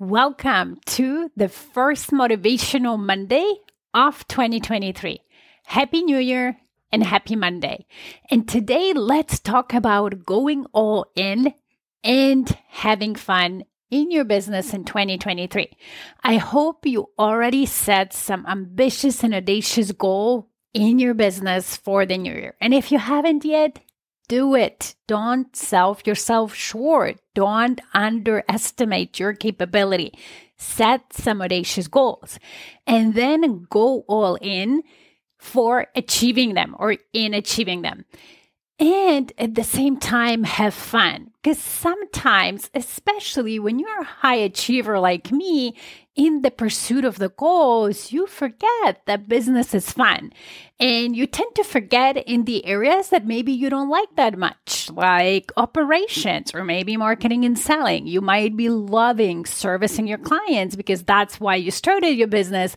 Welcome to the first Motivational Monday of 2023. Happy New Year and happy Monday. And today, let's talk about going all in and having fun in your business in 2023. I hope you already set some ambitious and audacious goal in your business for the new year. And if you haven't yet, do it. Don't self yourself short. Don't underestimate your capability. Set some audacious goals and then go all in for achieving them or in achieving them and at the same time have fun. Because sometimes, especially when you're a high achiever like me, in the pursuit of the goals, you forget that business is fun. And you tend to forget in the areas that maybe you don't like that much, like operations or maybe marketing and selling. You might be loving servicing your clients because that's why you started your business.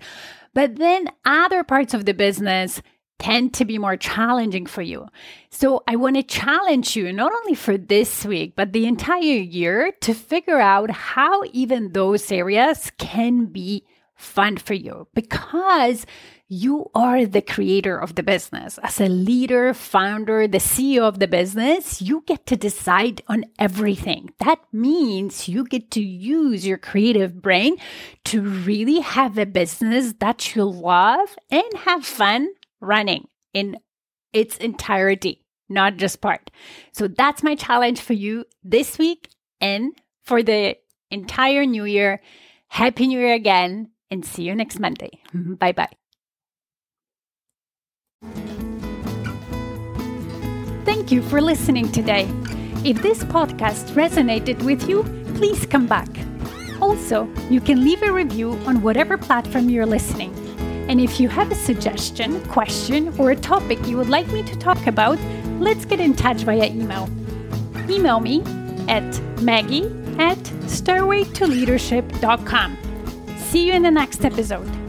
But then other parts of the business tend to be more challenging for you. So I want to challenge you not only for this week, but the entire year to figure out how even those areas can be fun for you because you are the creator of the business. As a leader, founder, the CEO of the business, you get to decide on everything. That means you get to use your creative brain to really have a business that you love and have fun running in its entirety, not just part. So that's my challenge for you this week and for the entire new year. Happy New Year again and see you next Monday. bye bye. Thank you for listening today. If this podcast resonated with you, please come back. Also, you can leave a review on whatever platform you're listening. And if you have a suggestion, question, or a topic you would like me to talk about, let's get in touch via email. Email me at maggie at stairwaytoleadership.com. See you in the next episode.